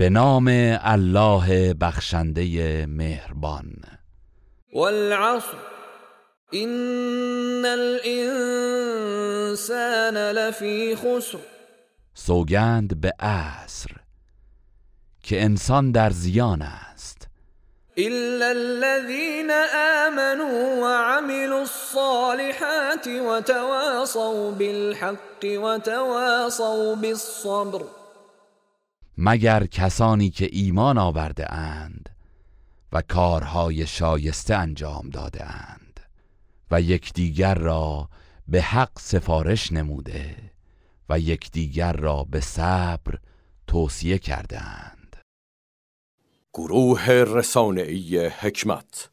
به نام الله بخشنده مهربان. والعصر. إن الإنسان لفي خسر. سوگند به عصر که انسان در زیان است. إلا الذين آمنوا وعملوا الصالحات وتواصوا بالحق وتواصوا بالصبر. مگر کسانی که ایمان آورده اند و کارهای شایسته انجام داده اند و یکدیگر را به حق سفارش نموده و یکدیگر را به صبر توصیه کرده اند. گروه رسانه‌ای حکمت